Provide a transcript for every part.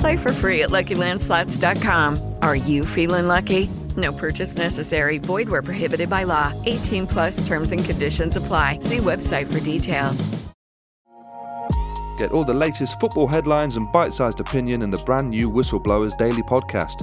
Play for free at LuckyLandSlots.com. Are you feeling lucky? No purchase necessary. Void where prohibited by law. 18 plus terms and conditions apply. See website for details. Get all the latest football headlines and bite sized opinion in the brand new Whistleblowers Daily podcast.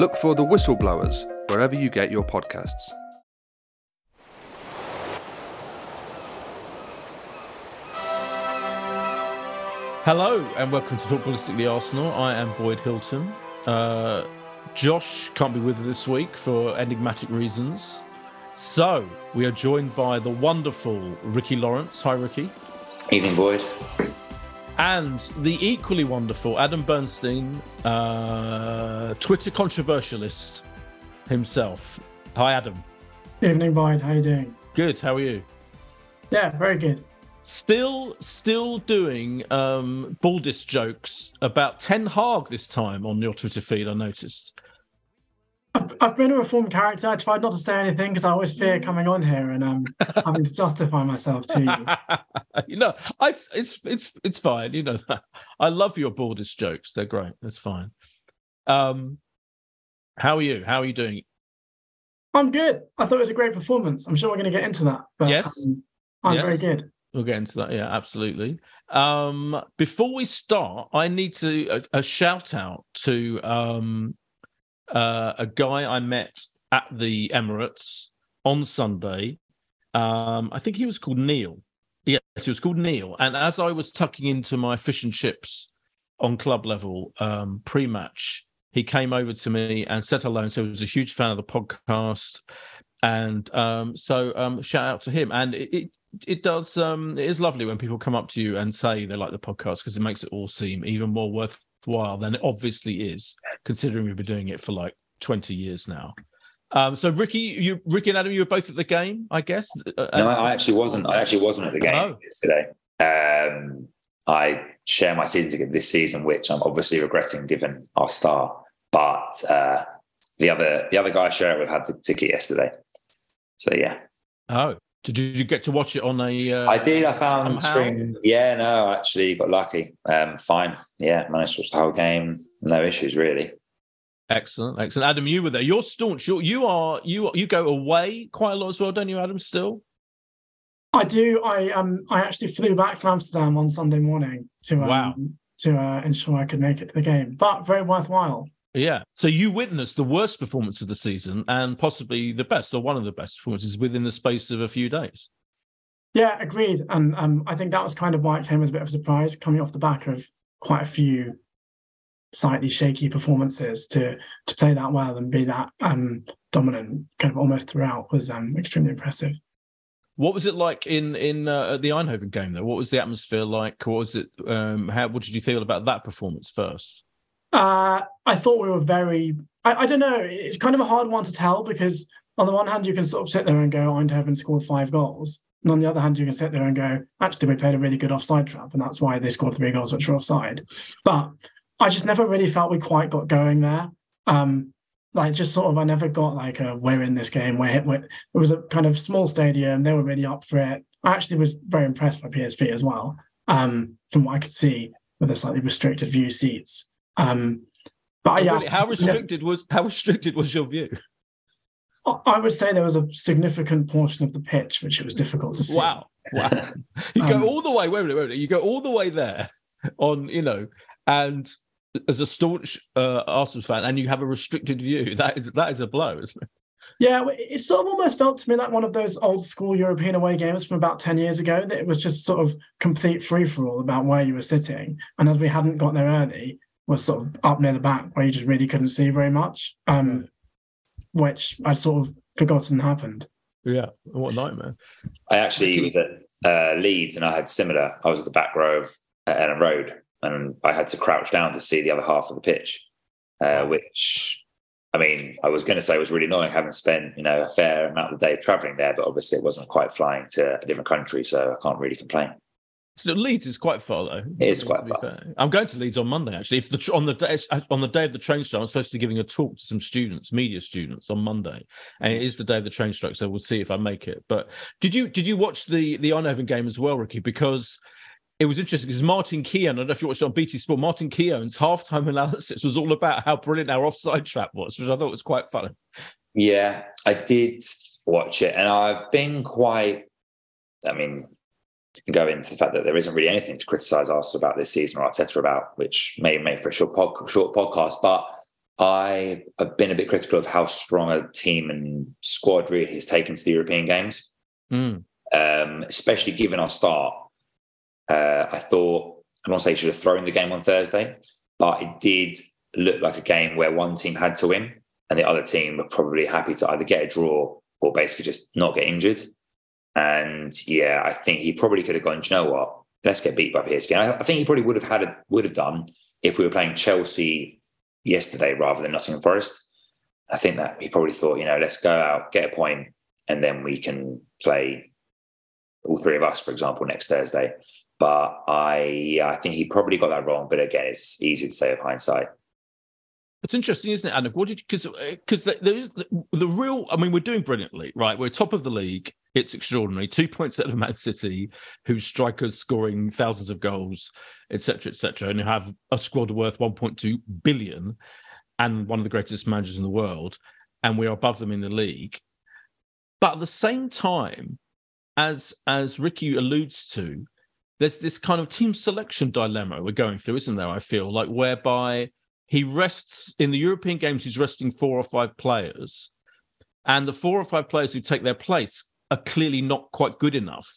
Look for the Whistleblowers wherever you get your podcasts. Hello and welcome to Footballistically Arsenal. I am Boyd Hilton. Uh, Josh can't be with us this week for enigmatic reasons. So we are joined by the wonderful Ricky Lawrence. Hi, Ricky. Evening, Boyd. And the equally wonderful Adam Bernstein, uh, Twitter controversialist himself. Hi, Adam. Evening, Brian. How you doing? Good. How are you? Yeah, very good. Still, still doing um, Baldis jokes about Ten Hag this time on your Twitter feed. I noticed. I've, I've been a reformed character. I tried not to say anything because I always fear coming on here and um, having to justify myself to you. you know, I, it's it's it's fine. You know, I love your Baldis jokes. They're great. That's fine. Um, how are you? How are you doing? I'm good. I thought it was a great performance. I'm sure we're going to get into that. But, yes, um, I'm yes. very good. We'll get into that. Yeah, absolutely. Um, before we start, I need to a, a shout out to um, uh, a guy I met at the Emirates on Sunday. Um, I think he was called Neil. Yes, he was called Neil. And as I was tucking into my fish and chips on club level um, pre-match, he came over to me and said hello. And so he was a huge fan of the podcast. And um, so um, shout out to him. And it, it it does um it is lovely when people come up to you and say they like the podcast because it makes it all seem even more worthwhile than it obviously is considering we've been doing it for like 20 years now. Um so ricky you ricky and adam you were both at the game i guess? No i actually wasn't. I actually wasn't at the game Oh. yesterday. Um i share my season ticket this season which i'm obviously regretting given our start but uh the other the other guy I share it with had the ticket yesterday. So yeah. Oh did you, get to watch it on a uh, I did. I found somehow? stream. Yeah, no, actually got lucky. Um, fine. Yeah, managed to watch the whole game. No issues really. excellent excellent adam you were there you're staunch you're, you are you you go away quite a lot as well don't you adam still I do. I um I actually flew back from Amsterdam on Sunday morning to um, Wow. to uh, ensure I could make it to the game, but very worthwhile. Yeah. So you witnessed the worst performance of the season and possibly the best or one of the best performances within the space of a few days. Yeah, agreed. And um, I think that was kind of why it came as a bit of a surprise, coming off the back of quite a few slightly shaky performances to to play that well and be that um, dominant kind of almost throughout was um, extremely impressive. What was it like in in uh, the Eindhoven game though? What was the atmosphere like? What was it? Um, how what did you feel about that performance first? Uh, I thought we were very. I, I, don't know. It's kind of a hard one to tell because on the one hand you can sort of sit there and go Eindhoven scored five goals, and on the other hand you can sit there and go actually we played a really good offside trap, and that's why they scored three goals which were offside. But I just never really felt we quite got going there. Um, like just sort of I never got like a we're in this game. We're, we're it was a kind of small stadium. They were really up for it. I actually was very impressed by PSV as well. Um, from what I could see with the slightly restricted view seats. Um, but Oh, yeah, really? How restricted was how restricted was your view? I would say there was a significant portion of the pitch which it was difficult to see. Wow, wow! You go Um, all the way. Wait a minute, wait a minute. You go all the way there on you know, and as a staunch uh, Arsenal fan, and you have a restricted view. That is that is a blow, isn't it? Yeah, it sort of almost felt to me like one of those old school European away games from about 10 years ago, that it was just sort of complete free for all about where you were sitting. And as we hadn't got there early, was sort of up near the back where you just really couldn't see very much, um, which I'd sort of forgotten happened. Yeah, what a nightmare. I actually was at uh, Leeds and I had similar. I was at the back row of uh, Elland Road and I had to crouch down to see the other half of the pitch, uh, which I mean, I was going to say it was really annoying having spent you know a fair amount of the day traveling there, but obviously it wasn't quite flying to a different country, so I can't really complain. So Leeds is quite far though. It is quite far. fair. I'm going to Leeds on Monday actually. If the tr- on the day on the day of the train strike, I'm supposed to be giving a talk to some students, media students, on Monday, and it is the day of the train strike, so we'll see if I make it. But did you did you watch the the Eindhoven game as well, Ricky? Because it was interesting because Martin Keown, I don't know if you watched it on BT Sport, Martin Keown's halftime analysis was all about how brilliant our offside trap was, which I thought was quite funny. Yeah, I did watch it, and I've been quite. I mean, can go into the fact that there isn't really anything to criticise Arsenal about this season or Arteta about, which may make for a short, pod, short podcast. But I have been a bit critical of how strong a team and squad really has taken to the European games, Mm. um, especially given our start. Uh, I thought I don't say should have thrown the game on Thursday, but it did look like a game where one team had to win and the other team were probably happy to either get a draw or basically just not get injured. And yeah, I think he probably could have gone. "Do you know what? Let's get beat by PSV. I, I think he probably would have had a, would have done if we were playing Chelsea yesterday rather than Nottingham Forest. I think that he probably thought, you know, let's go out, get a point, and then we can play all three of us, for example, next Thursday. But I, I think he probably got that wrong. But again, it's easy to say of hindsight. It's interesting, isn't it, Anna? What did because because uh, there is the, the real. I mean, we're doing brilliantly, right? We're top of the league. It's extraordinary. Two points out of Man City, whose strikers scoring thousands of goals, etc., etc., and who have a squad worth 1.2 billion, and one of the greatest managers in the world, and we are above them in the league. But at the same time, as as Ricky alludes to, there's this kind of team selection dilemma we're going through, isn't there? I feel like whereby he rests in the European games, he's resting four or five players, and the four or five players who take their place are clearly not quite good enough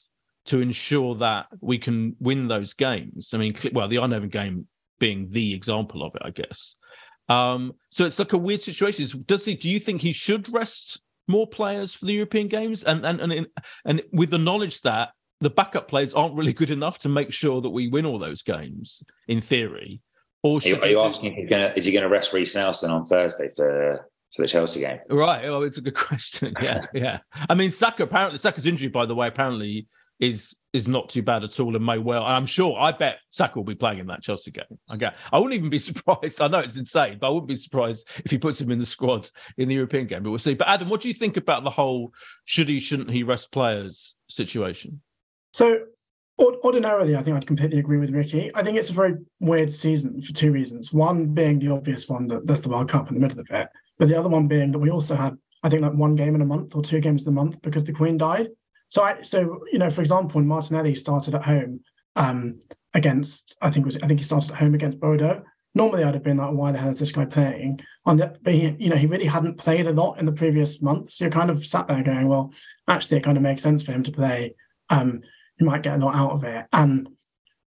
to ensure that we can win those games. I mean, well, the Eindhoven game being the example of it, I guess. Um, so it's like a weird situation. Does he? Do you think he should rest more players for the European games, and and and in, and with the knowledge that the backup players aren't really good enough to make sure that we win all those games in theory? Or Are you, should are you asking if he's gonna, is he going to rest Reiss Nelson on Thursday for for the Chelsea game? Right. Well, it's a good question. Yeah, yeah. I mean, Saka apparently Saka's injury, by the way, apparently is is not too bad at all, and may well. I'm sure. I bet Saka will be playing in that Chelsea game. Okay. I wouldn't even be surprised. I know it's insane, but I wouldn't be surprised if he puts him in the squad in the European game. But we'll see. But Adam, what do you think about the whole should he, shouldn't he rest players situation? So ordinarily, I think I'd completely agree with Ricky. I think it's a very weird season for two reasons. One being the obvious one that there's the World Cup in the middle of it, but the other one being that we also had, I think, like one game in a month or two games in a month because the Queen died. So, I, so you know, for example, when Martinelli started at home um, against, I think was, I think he started at home against Bodo. Normally, I'd have been like, why the hell is this guy playing? On the, but he, you know, he really hadn't played a lot in the previous months. So you're kind of sat there going, well, actually, it kind of makes sense for him to play. Um, you might get a lot out of it. And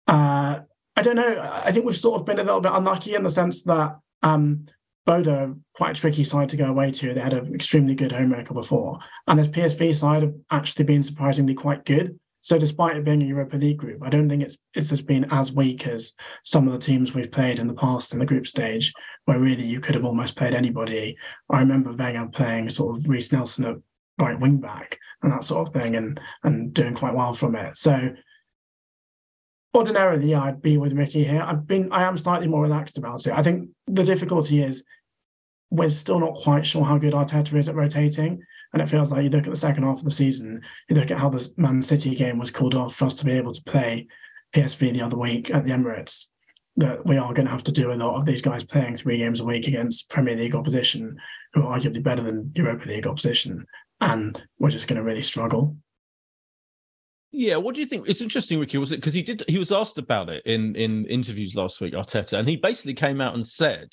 uh, I don't know. I think we've sort of been a little bit unlucky in the sense that um, Bodo quite a tricky side to go away to. They had an extremely good home record before, and this PSV side have actually been surprisingly quite good. So despite it being a Europa League group, I don't think it's it's just been as weak as some of the teams we've played in the past in the group stage, where really you could have almost played anybody. I remember Wenger playing sort of Reiss Nelson at right wing back and that sort of thing, and and doing quite well from it. So ordinarily, I'd be with Ricky here. I've been, I am slightly more relaxed about it. I think the difficulty is we're still not quite sure how good Arteta is at rotating. And it feels like you look at the second half of the season, you look at how the Man City game was called off for us to be able to play PSV the other week at the Emirates, that we are going to have to do a lot of these guys playing three games a week against Premier League opposition, who are arguably better than Europa League opposition. And we're just going to really struggle. Yeah, what do you think? It's interesting, Ricky. Was it because he did? He was asked about it in in interviews last week, Arteta, and he basically came out and said,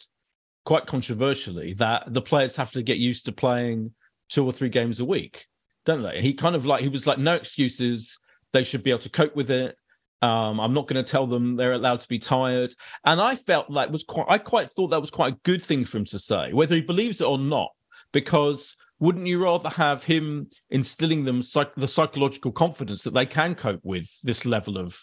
quite controversially, that the players have to get used to playing two or three games a week, don't they? He kind of like he was like, no excuses. They should be able to cope with it. Um, I'm not going to tell them they're allowed to be tired. And I felt like was quite. I quite thought that was quite a good thing for him to say, whether he believes it or not, because wouldn't you rather have him instilling them psych- the psychological confidence that they can cope with this level of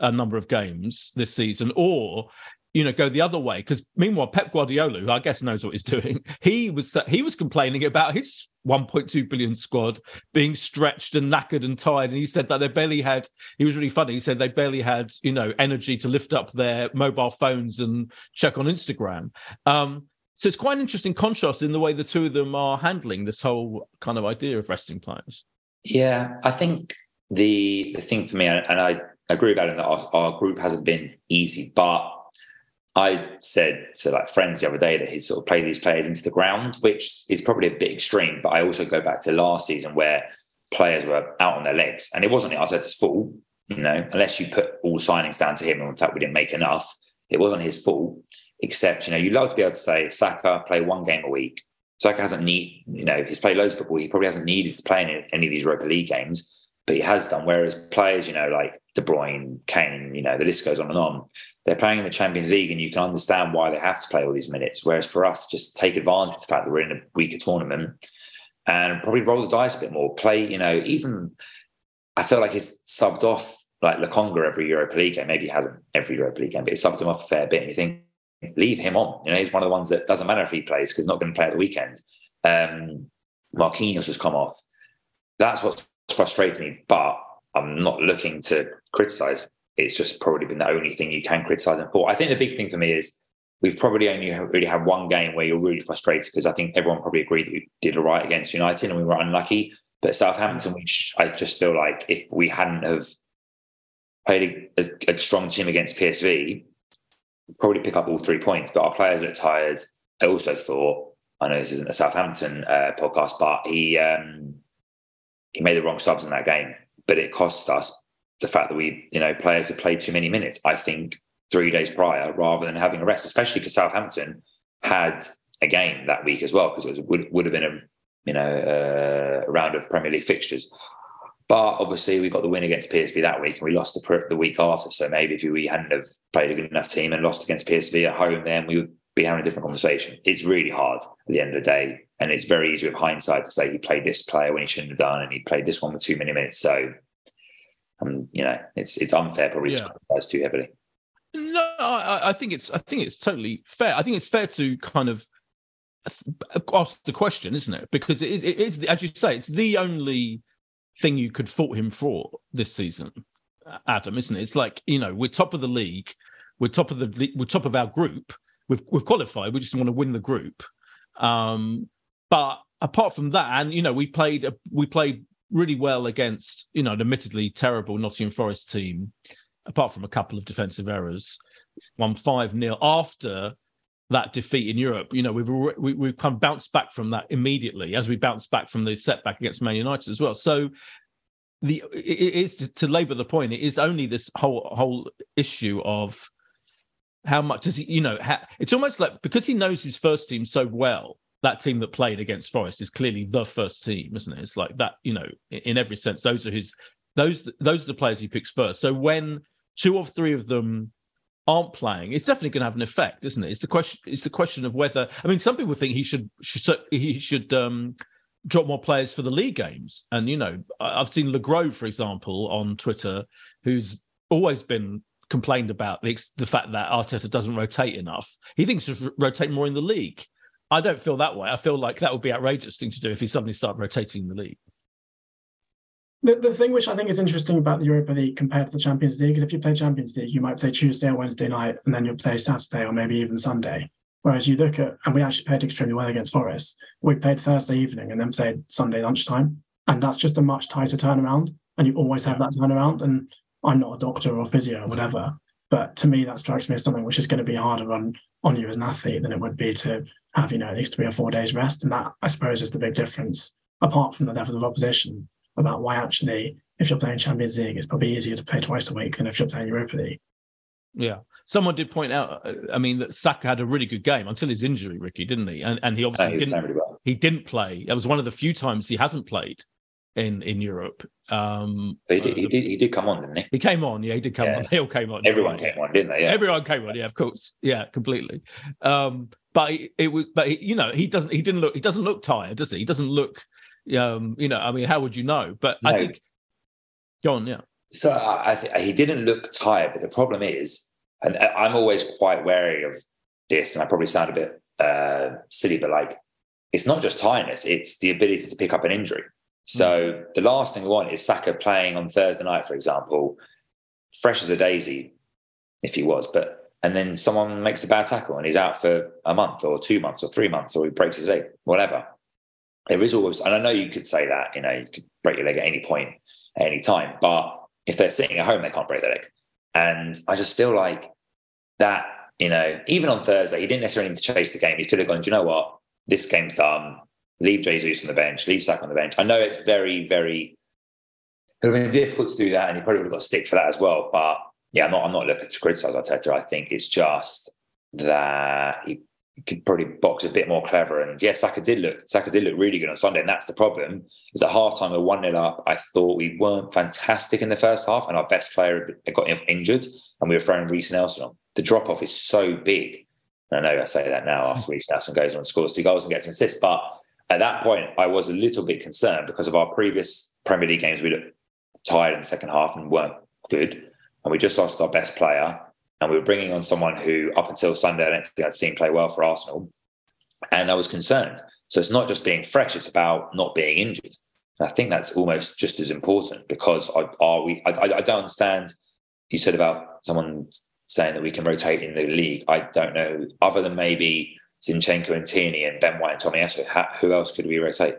a uh, number of games this season, or you know go the other way? Because meanwhile, Pep Guardiola, who I guess knows what he's doing, he was he was complaining about his 1.2 billion squad being stretched and knackered and tired, and he said that they barely had. He was really funny. He said they barely had you know energy to lift up their mobile phones and check on Instagram. Um, so it's quite an interesting contrast in the way the two of them are handling this whole kind of idea of resting players. Yeah, I think the the thing for me, and I agree with Adam that our, our group hasn't been easy, but I said to like friends the other day that he's sort of played these players into the ground, which is probably a bit extreme. But I also go back to last season where players were out on their legs, and it wasn't Arteta's fault, you know, unless you put all signings down to him, and in fact we didn't make enough. It wasn't his fault. Except, you know, you love to be able to say Saka play one game a week. Saka hasn't need, you know, he's played loads of football. He probably hasn't needed to play in any of these Europa League games, but he has done. Whereas players, you know, like De Bruyne, Kane, you know, the list goes on and on. They're playing in the Champions League, and you can understand why they have to play all these minutes. Whereas for us, just take advantage of the fact that we're in a weaker tournament and probably roll the dice a bit more. Play, you know, even I feel like he's subbed off like Lokonga every Europa League game. Maybe he hasn't every Europa League game, but he's subbed him off a fair bit. And you think leave him on. You know, he's one of the ones that doesn't matter if he plays because he's not going to play at the weekend. Um, Marquinhos has come off. That's what's frustrated me, but I'm not looking to criticise. It's just probably been the only thing you can criticise him for. I think the big thing for me is we've probably only really had one game where you're really frustrated because I think everyone probably agreed that we did all right against United and we were unlucky. But Southampton, which I just feel like if we hadn't have played a, a strong team against PSV, probably pick up all three points. But our players look tired. I also thought, I know this isn't a Southampton uh, podcast, but he um, he made the wrong subs in that game. But it cost us the fact that we, you know, players have played too many minutes. I think three days prior, rather than having a rest, especially because Southampton had a game that week as well, because it would would have been a you know uh, a round of Premier League fixtures. But obviously, we got the win against PSV that week, and we lost the, the week after. So maybe if we hadn't have played a good enough team and lost against PSV at home, then we would be having a different conversation. It's really hard at the end of the day, and it's very easy with hindsight to say he played this player when he shouldn't have done, and he played this one with too many minutes. So, um, you know, it's it's unfair probably yeah. to criticise too heavily. No, I, I think it's I think it's totally fair. I think it's fair to kind of ask the question, isn't it? Because it is, it is as you say, it's the only thing you could fault him for this season, Adam, isn't it? It's like you know we're top of the league, we're top of the we're top of our group. We've we've qualified. We just want to win the group. Um, but apart from that, and you know, we played we played really well against you know an admittedly terrible Nottingham Forest team. Apart from a couple of defensive errors, won five 0 after that defeat in Europe. You know, we've we, we've kind of bounced back from that immediately as we bounced back from the setback against Man United as well. So the it is to labour the point. It is only this whole whole issue of how much does he, you know, it's almost like because he knows his first team so well. That team that played against Forest is clearly the first team, isn't it? It's like that, you know, in every sense. Those are his, those those are the players he picks first. So when two or three of them aren't playing, it's definitely going to have an effect, isn't it? It's the question. It's the question of whether. I mean, some people think he should should he should um, drop more players for the league games. And you know, I've seen Le Grove, for example, on Twitter, who's always been complained about the, the fact that Arteta doesn't rotate enough. He thinks to rotate more in the league. I don't feel that way. I feel like that would be outrageous thing to do if he suddenly started rotating in the league. The, the thing which I think is interesting about the Europa League compared to the Champions League is if you play Champions League, you might play Tuesday or Wednesday night, and then you'll play Saturday or maybe even Sunday. Whereas you look at, and we actually played extremely well against Forest. We played Thursday evening and then played Sunday lunchtime, and that's just a much tighter turnaround. And you always have that turnaround. And I'm not a doctor or physio or whatever, but to me that strikes me as something which is going to be harder on on you as an athlete than it would be to have you know at least three or four days rest. And that I suppose is the big difference, apart from the level of opposition about why actually, if you're playing Champions League, it's probably easier to play twice a week than if you're playing Europa League. Yeah, someone did point out. Uh, I mean, that Saka had a really good game until his injury, Ricky, didn't he? And and he obviously he didn't. Really well. He didn't play. That was one of the few times he hasn't played in in Europe. Um, he, did, he, did, he did come on, didn't he? He came on. Yeah, he did come yeah. on. They all came on. Everyone came on, didn't they? Yeah. Everyone came on. Yeah, of course. Yeah, completely. Um, but it, it was. But he, you know, he doesn't. He didn't look. He doesn't look tired, does he? He doesn't look um, you know, I mean, how would you know? But no. I think, go on, yeah. So I, I think he didn't look tired, but the problem is, and I'm always quite wary of this, and I probably sound a bit uh, silly, but like, it's not just tiredness; it's the ability to pick up an injury. So mm. the last thing we want is Saka playing on Thursday night, for example, fresh as a daisy, if he was, but and then someone makes a bad tackle and he's out for a month or two months or three months or he breaks his leg, whatever there is always, and I know you could say that, you know, you could break your leg at any point, at any time, but if they're sitting at home, they can't break their leg. And I just feel like that, you know, even on Thursday, he didn't necessarily need to chase the game. He could have gone, you know what? This game's done. Leave Jesus on the bench, leave Sack on the bench. I know it's very, very, it would have been difficult to do that, and he probably would have got stick for that as well. But yeah, I'm not, I'm not looking to criticize Arteta. I think it's just that he could probably box a bit more clever. And yes, Saka did look Saka did look really good on Sunday. And that's the problem. Is at halftime we're one 0 up. I thought we weren't fantastic in the first half, and our best player got injured, and we were throwing Reiss Nelson on. The drop off is so big. And I know I say that now after Reiss Nelson goes on and scores two goals and gets an assist, but at that point I was a little bit concerned because of our previous Premier League games. We looked tired in the second half and weren't good, and we just lost our best player and we were bringing on someone who, up until Sunday, I don't think I'd seen play well for Arsenal. And I was concerned. So it's not just being fresh, it's about not being injured. And I think that's almost just as important because are, are we, I, I, don't understand. You said about someone saying that we can rotate in the league. I don't know, other than maybe Zinchenko and Tierney and Ben White and Tomiyasu, who else could we rotate?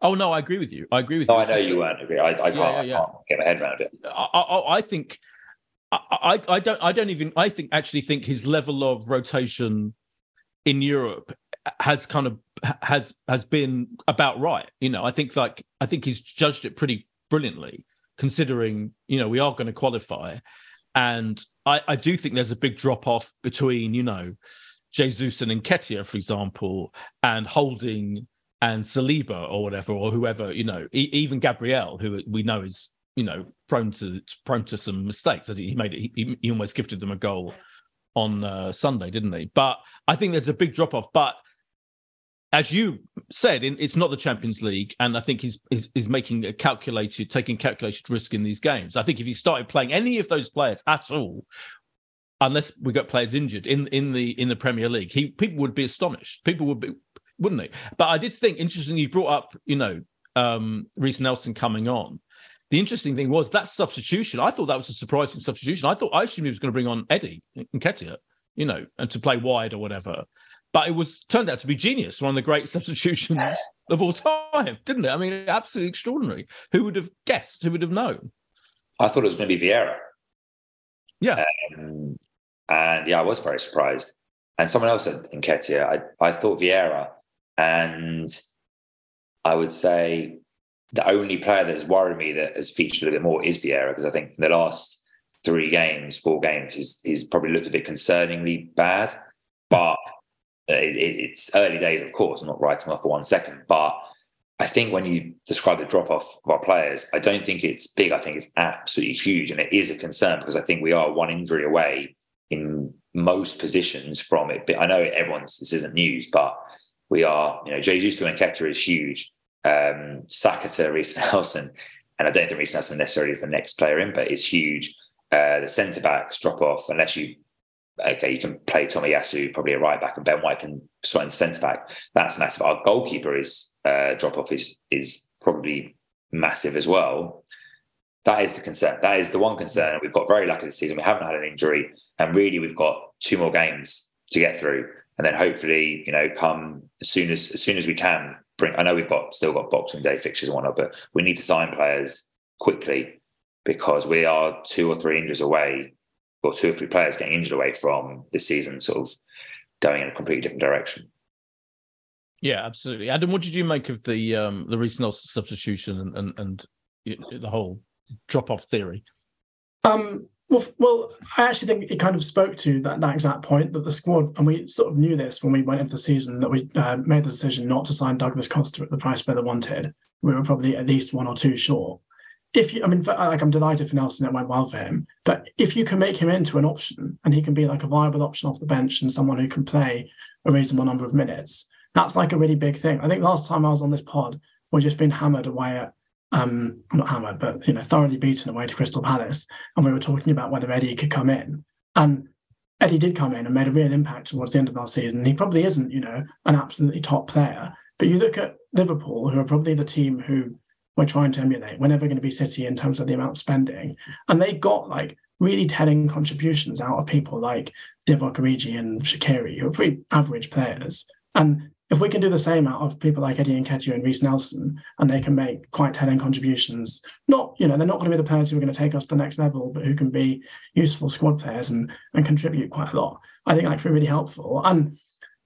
Oh no, I agree with you. I agree with no, you. I know you weren't agree. I, I, can't, yeah, yeah, yeah. I can't get my head around it. I, I, I think I, I don't I don't even I think actually think his level of rotation in Europe has kind of has has been about right. You know, I think like I think he's judged it pretty brilliantly, considering you know we are going to qualify, and I, I do think there's a big drop off between you know Jesus and Nketiah, for example, and Holding and Saliba or whatever or whoever you know, e- even Gabriel, who we know is you know prone to prone to some mistakes as he made it he, he almost gifted them a goal on uh, sunday didn't he? But i think there's a big drop off. But as you said it's not the champions league and i think he's, he's, he's making a calculated taking calculated risk in these games. I think if he started playing any of those players at all unless we got players injured in in the in the premier league he people would be astonished. People would be wouldn't they? But i did think interestingly you brought up you know um Reiss Nelson coming on the interesting thing was that substitution. I thought that was a surprising substitution. I thought I assumed he was going to bring on Eddie Nketiah, you know, and to play wide or whatever. But it was turned out to be genius, one of the great substitutions of all time, didn't it? I mean, absolutely extraordinary. Who would have guessed? Who would have known? I thought it was going to be Vieira. Yeah. Um, and yeah, I was very surprised. And someone else said Nketiah. I, I thought Vieira. And I would say the only player that's worried me that has featured a bit more is Vieira because I think the last three games, four games, he's, he's probably looked a bit concerningly bad. But it, it, it's early days, of course. I'm not writing off for one second, but I think when you describe the drop off of our players, I don't think it's big. I think it's absolutely huge, and it is a concern because I think we are one injury away in most positions from it. But I know everyone's this isn't news, but we are, you know, Jesus to Nketiah is huge. Um, Saka to Reiss Nelson, and I don't think Reiss Nelson necessarily is the next player in, but it's huge. Uh, the centre backs drop off unless you okay, you can play Tommy Tomiyasu, probably a right back, and Ben White can swing the centre back. That's massive. Our goalkeeper is uh, drop off is is probably massive as well. That is the concern. That is the one concern. We've got very lucky this season. We haven't had an injury, and really, we've got two more games to get through, and then hopefully, you know, come as soon as as soon as we can. Bring. I know we've got still got Boxing Day fixtures and whatnot, but we need to sign players quickly because we are two or three injuries away, or two or three players getting injured away from this season, sort of going in a completely different direction. Yeah, absolutely. Adam, what did you make of the um, the recent substitution and and, and the whole drop off theory? Um, well, well, I actually think it kind of spoke to that, that exact point that the squad, and we sort of knew this when we went into the season that we uh, made the decision not to sign Douglas Costa at the price they wanted. We were probably at least one or two short. If you, I mean, like I'm delighted for Nelson, it went well for him. But if you can make him into an option and he can be like a viable option off the bench and someone who can play a reasonable number of minutes, that's like a really big thing. I think last time I was on this pod, we've just been hammered away at um, not hammered, but you know, thoroughly beaten away to Crystal Palace, and we were talking about whether Eddie could come in, and Eddie did come in and made a real impact towards the end of our season. He probably isn't, you know, an absolutely top player, but you look at Liverpool, who are probably the team who we're trying to emulate. We're never going to be City in terms of the amount of spending, and they got like really telling contributions out of people like Divock Origi and Shaqiri, who are pretty average players. And if we can do the same out of people like Eddie Nketiah and Reiss Nelson, and they can make quite telling contributions, not, you know, they're not going to be the players who are going to take us to the next level, but who can be useful squad players and, and contribute quite a lot. I think that could be really helpful. And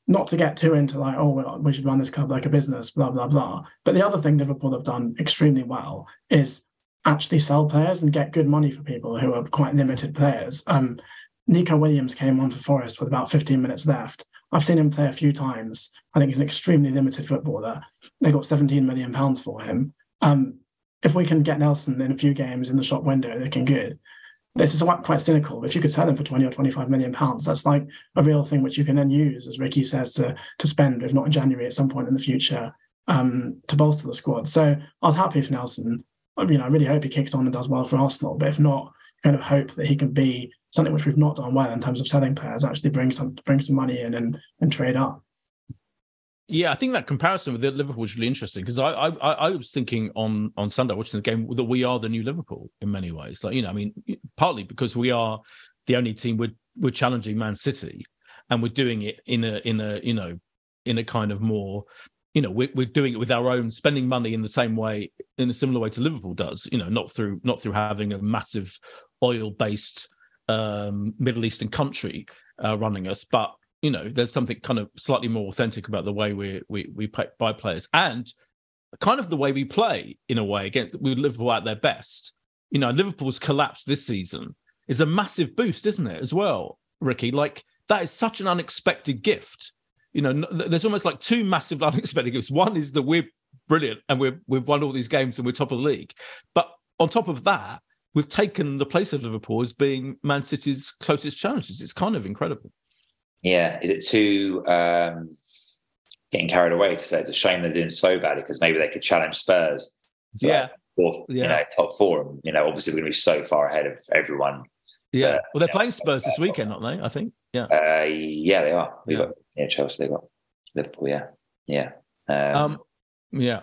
not to get too into like, oh, we should run this club like a business, blah, blah, blah. But the other thing Liverpool have done extremely well is actually sell players and get good money for people who are quite limited players. Um, Neco Williams came on for Forest with about 15 minutes left I've seen him play a few times. I think he's an extremely limited footballer. They got 17 million pounds for him. Um, if we can get Nelson in a few games in the shop window looking good, this is quite cynical. If you could sell him for 20 or 25 million pounds, that's like a real thing which you can then use, as Ricky says, to to spend, if not in January, at some point in the future, um, to bolster the squad. So I was happy for Nelson. You know, I really hope he kicks on and does well for Arsenal. But if not, kind of hope that he can be something which we've not done well in terms of selling players, actually bring some bring some money in and and trade up. Yeah, I think that comparison with Liverpool is really interesting because I, I I was thinking on on Sunday watching the game that we are the new Liverpool in many ways. Like you know, I mean, partly because we are the only team we're we're challenging Man City, and we're doing it in a in a you know in a kind of more you know we're, we're doing it with our own spending money in the same way in a similar way to liverpool does you know not through not through having a massive oil based um, Middle Eastern country uh, running us, but you know, there's something kind of slightly more authentic about the way we we we play, buy players and kind of the way we play in a way against we Liverpool at their best. You know, Liverpool's collapse this season is a massive boost, isn't it? As well, Ricky, like that is such an unexpected gift. You know, there's almost like two massive unexpected gifts. One is that we're brilliant and we've we've won all these games and we're top of the league, but on top of that, we've taken the place of Liverpool as being Man City's closest challenges. It's kind of incredible. Yeah, is it too um, getting carried away to say it's a shame they're doing so badly because maybe they could challenge Spurs? yeah, fourth, yeah. you know, top four. And, you know, obviously we're going to be so far ahead of everyone. Yeah, uh, well, they're playing Spurs this weekend, aren't they? I think. Yeah. Uh, yeah, they are. We yeah. got yeah Chelsea. They got Liverpool. Yeah, yeah. Um, um, yeah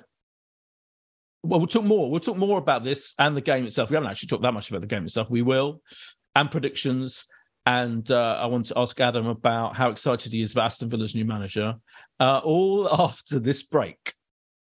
well, we'll talk more. We'll talk more about this and the game itself. We haven't actually talked that much about the game itself. We will, and predictions. And uh, I want to ask Adam about how excited he is about Aston Villa's new manager. Uh, all after this break.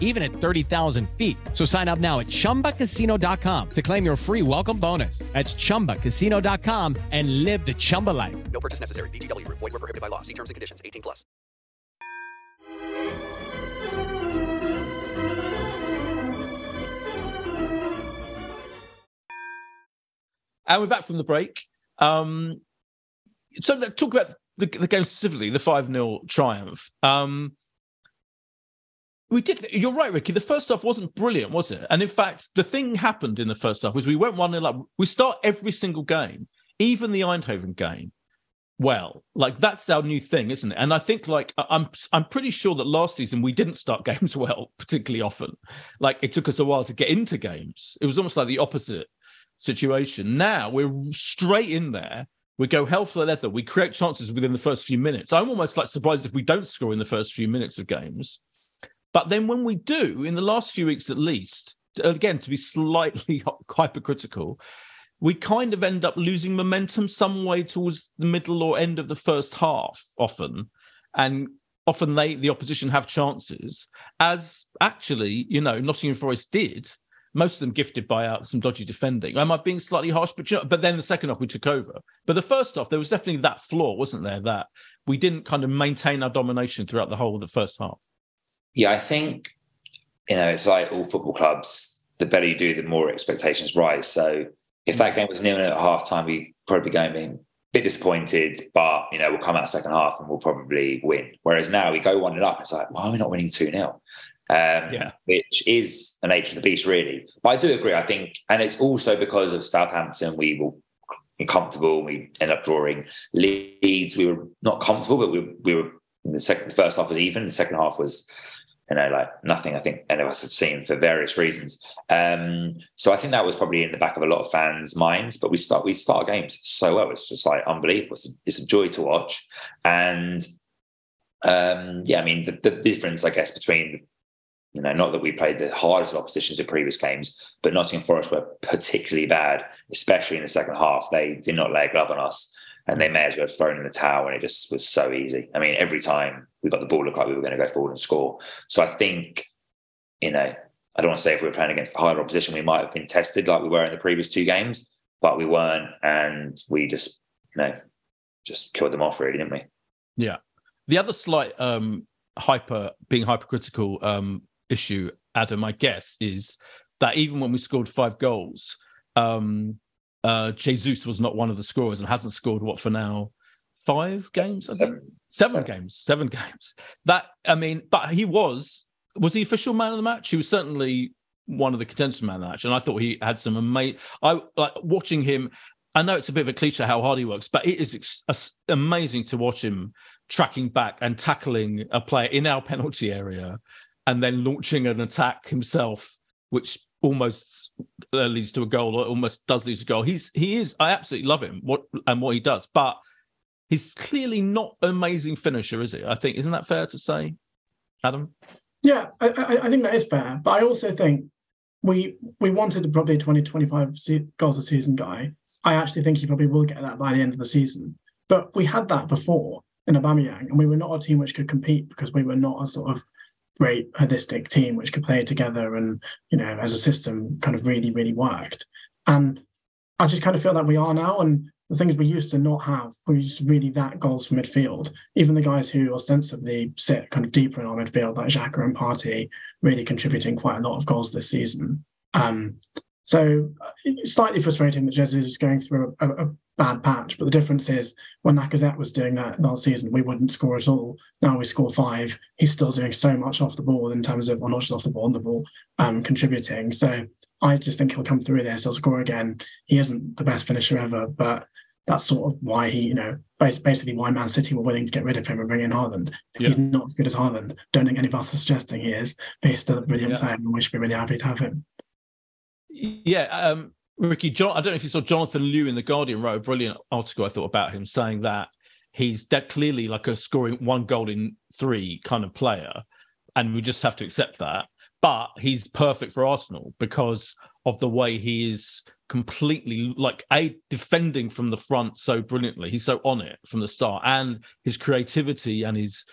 even at thirty thousand feet. So sign up now at ChumbaCasino.com to claim your free welcome bonus. That's ChumbaCasino.com and live the Chumba life. No purchase necessary. VGW. Void were prohibited by law. See terms and conditions. 18 plus. And we're back from the break. Um, so let's talk about the, the game specifically, the 5 0 triumph. Um, we did. You're right, Ricky. The first half wasn't brilliant, was it? And in fact, the thing happened in the first half was we went one 0 up. We start every single game, even the Eindhoven game. Well, like that's our new thing, isn't it? And I think, like, I'm I'm pretty sure that last season we didn't start games well, particularly often. Like, it took us a while to get into games. It was almost like the opposite situation. Now we're straight in there. We go hell for leather. We create chances within the first few minutes. I'm almost like surprised if we don't score in the first few minutes of games. But then when we do, in the last few weeks at least, again, to be slightly hypercritical, we kind of end up losing momentum some way towards the middle or end of the first half often. And often they, the opposition, have chances, as actually, you know, Nottingham Forest did. Most of them gifted by uh, some dodgy defending. Am I being slightly harsh? But, you know, but then the second half we took over. But the first half, there was definitely that flaw, wasn't there? That we didn't kind of maintain our domination throughout the whole of the first half. Yeah, I think you know it's like all football clubs. The better you do, the more expectations rise. So if that game was nil at half time, we'd probably be going being a bit disappointed, but you know we'll come out second half and we'll probably win. Whereas now we go one it up, it's like why are we not winning two 0 um, yeah. which is the nature of the beast, really. But I do agree. I think, and it's also because of Southampton, we were comfortable. We end up drawing Leeds. We were not comfortable, but we, we were in the second. The first half was even. The second half was you know, like nothing I think any of us have seen for various reasons. Um, so I think that was probably in the back of a lot of fans' minds. But we start we start games so well. It's just like unbelievable. It's a, it's a joy to watch. And um, yeah, I mean the, the difference, I guess, between you know, not that we played the hardest oppositions in previous games, but Nottingham Forest were particularly bad, especially in the second half. They did not lay a glove on us and they may as well have thrown in the towel and it just was so easy. I mean, every time we got the ball, looked like we were going to go forward and score. So I think, you know, I don't want to say if we were playing against a higher opposition, we might have been tested like we were in the previous two games, but we weren't. And we just, you know, just killed them off really, didn't we? Yeah. The other slight um hyper being hypercritical um issue, Adam, I guess, is that even when we scored five goals, um, uh, Jesus was not one of the scorers and hasn't scored what for now five games, I think seven, seven, seven. games, seven games. That I mean, but he was was the official man of the match. He was certainly one of the contenders man of the match, and I thought he had some amazing. I like watching him. I know it's a bit of a cliche how hard he works, but it is ex- amazing to watch him tracking back and tackling a player in our penalty area, and then launching an attack himself, which almost uh, leads to a goal or almost does lead to a goal. He's he is I absolutely love him what and what he does, but he's clearly not an amazing finisher, is he? I think isn't that fair to say, Adam? Yeah, I, I, I think that is fair, but I also think we we wanted probably 20 25 goals a season guy. I actually think he probably will get that by the end of the season. But we had that before in Aubameyang, and we were not a team which could compete because we were not a sort of great holistic team which could play together and you know as a system kind of really really worked. And i just kind of feel that we are now and the things we used to not have were just really that goals from midfield. Even the guys who ostensibly sit kind of deeper in our midfield like Xhaka and Partey really contributing quite a lot of goals this season. Um, so it's slightly frustrating that Jesus is going through a, a, bad patch, but the difference is when Lacazette was doing that last season, we wouldn't score at all. Now we score five. He's still doing so much off the ball in terms of, or not just off the ball, on the ball, um, contributing. So I just think he'll come through this. He'll score again. He isn't the best finisher ever, but that's sort of why he, you know, basically why Man City were willing to get rid of him and bring in Haaland. Yeah. He's not as good as Haaland. Don't think any of us are suggesting he is, but he's still a brilliant yeah. player and we should be really happy to have him. Yeah, um, Ricky, John, I don't know if you saw Jonathan Liew in the Guardian wrote a brilliant article I thought about him saying that he's that clearly like a scoring one goal in three kind of player, and we just have to accept that. But he's perfect for Arsenal because of the way he is completely like a defending from the front so brilliantly. He's so on it from the start, and his creativity and his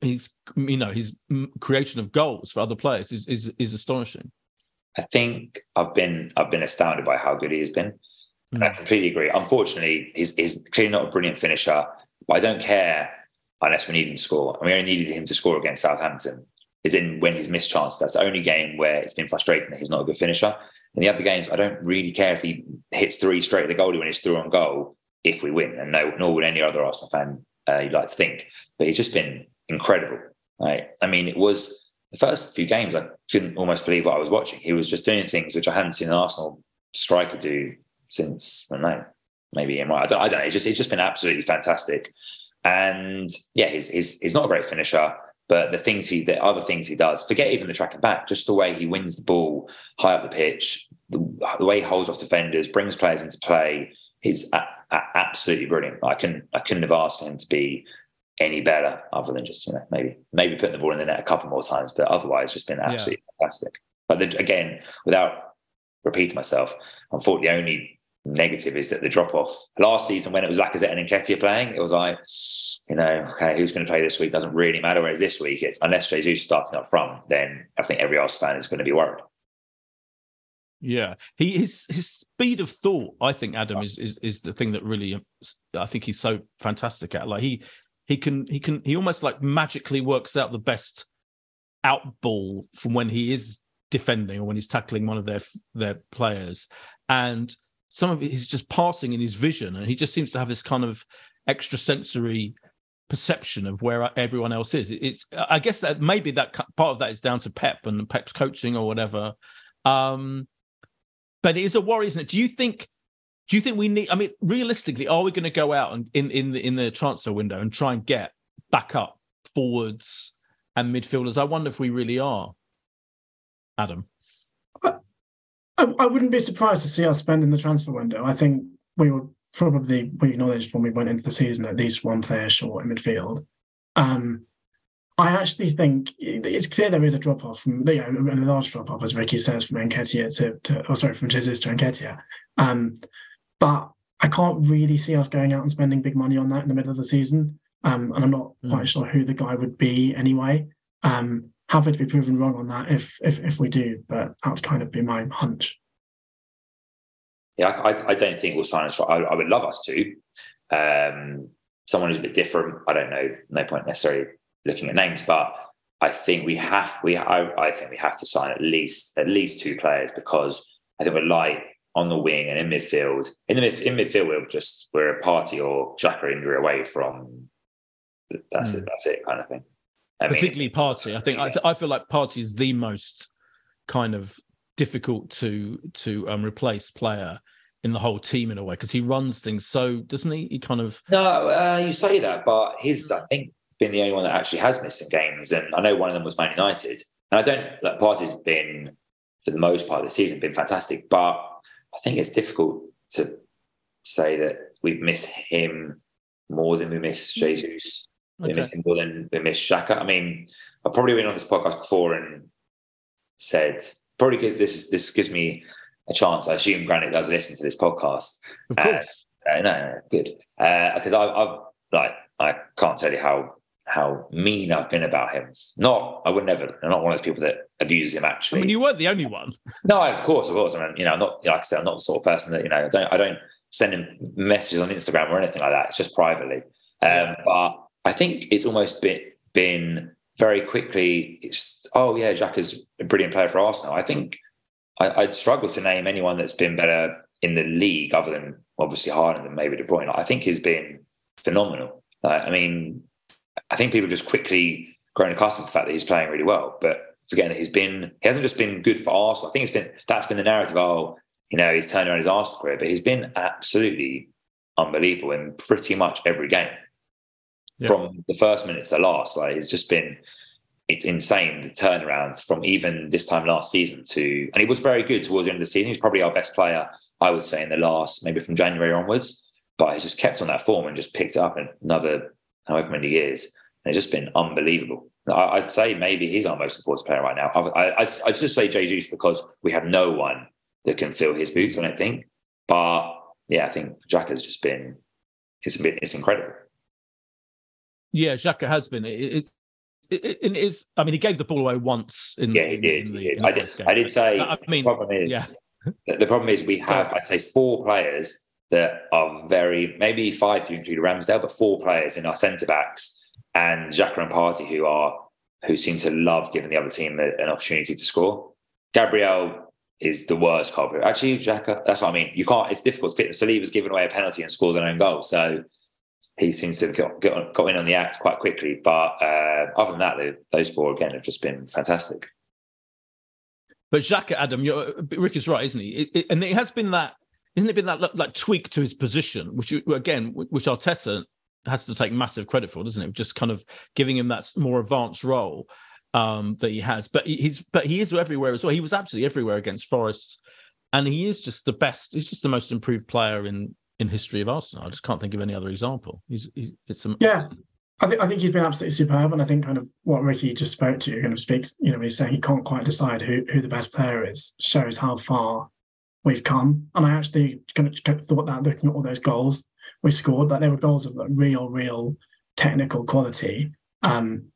his you know his creation of goals for other players is is, is astonishing. I think I've been I've been astounded by how good he has been. And I hmm. completely agree. Unfortunately, he's, he's clearly not a brilliant finisher, but I don't care unless we need him to score. And we only needed him to score against Southampton. is in when he's missed chance. That's the only game where it's been frustrating that he's not a good finisher. In the other games, I don't really care if he hits three straight at the goalie when he's through on goal if we win, and no, nor would any other Arsenal fan uh, you'd like to think. But he's just been incredible. Right? I mean, it was the first few games. I couldn't almost believe what I was watching. He was just doing things which I hadn't seen an Arsenal striker do since I don't know, maybe I don't, I don't know. It's just it's just been absolutely fantastic. And yeah, he's, he's he's not a great finisher. But the things he, the other things he does, forget even the tracking back, just the way he wins the ball high up the pitch, the, the way he holds off defenders, brings players into play, is a, a, absolutely brilliant. I couldn't, I couldn't have asked for him to be any better, other than just you know maybe maybe putting the ball in the net a couple more times, but otherwise just been absolutely yeah. fantastic. But the, again, without repeating myself, unfortunately, the only negative is that the drop off last season when it was Lacazette and Nketiah playing, it was like, you know, okay, who's going to play this week doesn't really matter. Whereas this week, it's unless Jesus starting up front, then I think every Arsenal fan is going to be worried. Yeah, he his his speed of thought, I think, Adam is is is the thing that really, I think he's so fantastic at. Like he he can he can he almost like magically works out the best out ball from when he is defending or when he's tackling one of their their players, and some of it is just passing in his vision, and he just seems to have this kind of extrasensory perception of where everyone else is. It's I guess that maybe that part of that is down to Pep and Pep's coaching or whatever. Um, but it is a worry, isn't it? Do you think? Do you think we need? I mean, realistically, are we going to go out and in in the in the transfer window and try and get back up forwards and midfielders? I wonder if we really are. Adam. I, I wouldn't be surprised to see us spend in the transfer window. I think we would probably we acknowledged when we went into the season at least one player short in midfield. Um, I actually think it's clear there is a drop off from you know, a large drop off, as Ricky says, from Nketiah to, to oh sorry, from Jesus to Nketiah. Um, but I can't really see us going out and spending big money on that in the middle of the season. Um, and I'm not mm. quite sure who the guy would be anyway. Um, happy to be proven wrong on that if if if we do, but that would kind of be my hunch. Yeah, I, I don't think we'll sign a strike. I, I, would love us to. Um, someone who's a bit different. I don't know. No point necessarily looking at names, but I think we have. We I, I think we have to sign at least at least two players because I think we're light on the wing and in midfield. In the mid, in midfield, we're just we're a Partey or Xhaka injury away from. That's mm. it. That's it, kind of thing. I particularly mean, Partey. I think I, I feel like Partey is the most kind of difficult to to um, replace player in the whole team in a way because he runs things so doesn't he? He kind of no, uh, you say that, but he's I think been the only one that actually has missed some games, and I know one of them was Man United, and I don't that Partey's been for the most part of the season been fantastic, but I think it's difficult to say that we miss him more than we miss mm. Jesus. Okay. We miss him more than we miss Xhaka. I mean, I've probably been on this podcast before and said probably this this gives me a chance. I assume Granit does listen to this podcast. Of course. Uh, no, no, good. Because uh, I, I've like I can't tell you how how mean I've been about him. Not, I would never. I'm not one of those people that abuses him. Actually, I mean, you weren't the only one. no, of course, of course. I mean, you know, I'm not like I said, I'm not the sort of person that you know. I don't, I don't send him messages on Instagram or anything like that. It's just privately. Um, but I think it's almost been been very quickly. It's oh yeah, Jack is a brilliant player for Arsenal. I think I, would struggle to name anyone that's been better in the league other than obviously Haaland and maybe De Bruyne. I think he's been phenomenal. Like, I mean, I think people just quickly grown accustomed to the fact that he's playing really well, but forgetting that he's been he hasn't just been good for Arsenal. I think it's been that's been the narrative. Oh, you know, he's turned around his Arsenal career, but he's been absolutely unbelievable in pretty much every game. Yeah. From the first minute to the last, like it's just been it's insane the turnaround from even this time last season to and he was very good towards the end of the season. He's probably our best player, I would say, in the last maybe from January onwards. But he just kept on that form and just picked up another however many years. It's just been unbelievable. I'd say maybe he's our most important player right now. I, I, I just say Jesus because we have no one that can fill his boots. I don't think, but yeah, I think Jack has just been it's been it's incredible. Yeah, Xhaka has been. It, it, it, it is. I mean, he gave the ball away once. In, yeah, he did. In the, he did. I did. I did say. I mean, the problem is, yeah. the problem is we have, I'd say, four players that are very maybe five if you include Ramsdale, but four players in our centre backs and Xhaka and Partey, who are who seem to love giving the other team a, an opportunity to score. Gabriel is the worst culprit. Actually, Xhaka, that's what I mean. You can't. It's difficult to pick. Saliba's given away a penalty and scored an own goal, so he seems to have got, got, got in on the act quite quickly. But uh, other than that, those four again have just been fantastic. But Xhaka, Adam, Rick is right, isn't he? It, it, and it has been that, isn't it been that like tweak to his position, which again, which Arteta has to take massive credit for, doesn't it? Just kind of giving him that more advanced role um, that he has. But he's but he is everywhere as well. He was absolutely everywhere against Forest, and he is just the best. He's just the most improved player in in history of Arsenal. I just can't think of any other example. He's, he's it's a, yeah. I think I think he's been absolutely superb, and I think kind of what Ricky just spoke to kind of speaks. You know, he's saying he can't quite decide who who the best player is. Shows how far we've come. And I actually kind of thought that looking at all those goals we scored, that they were goals of like real, real technical quality. Um,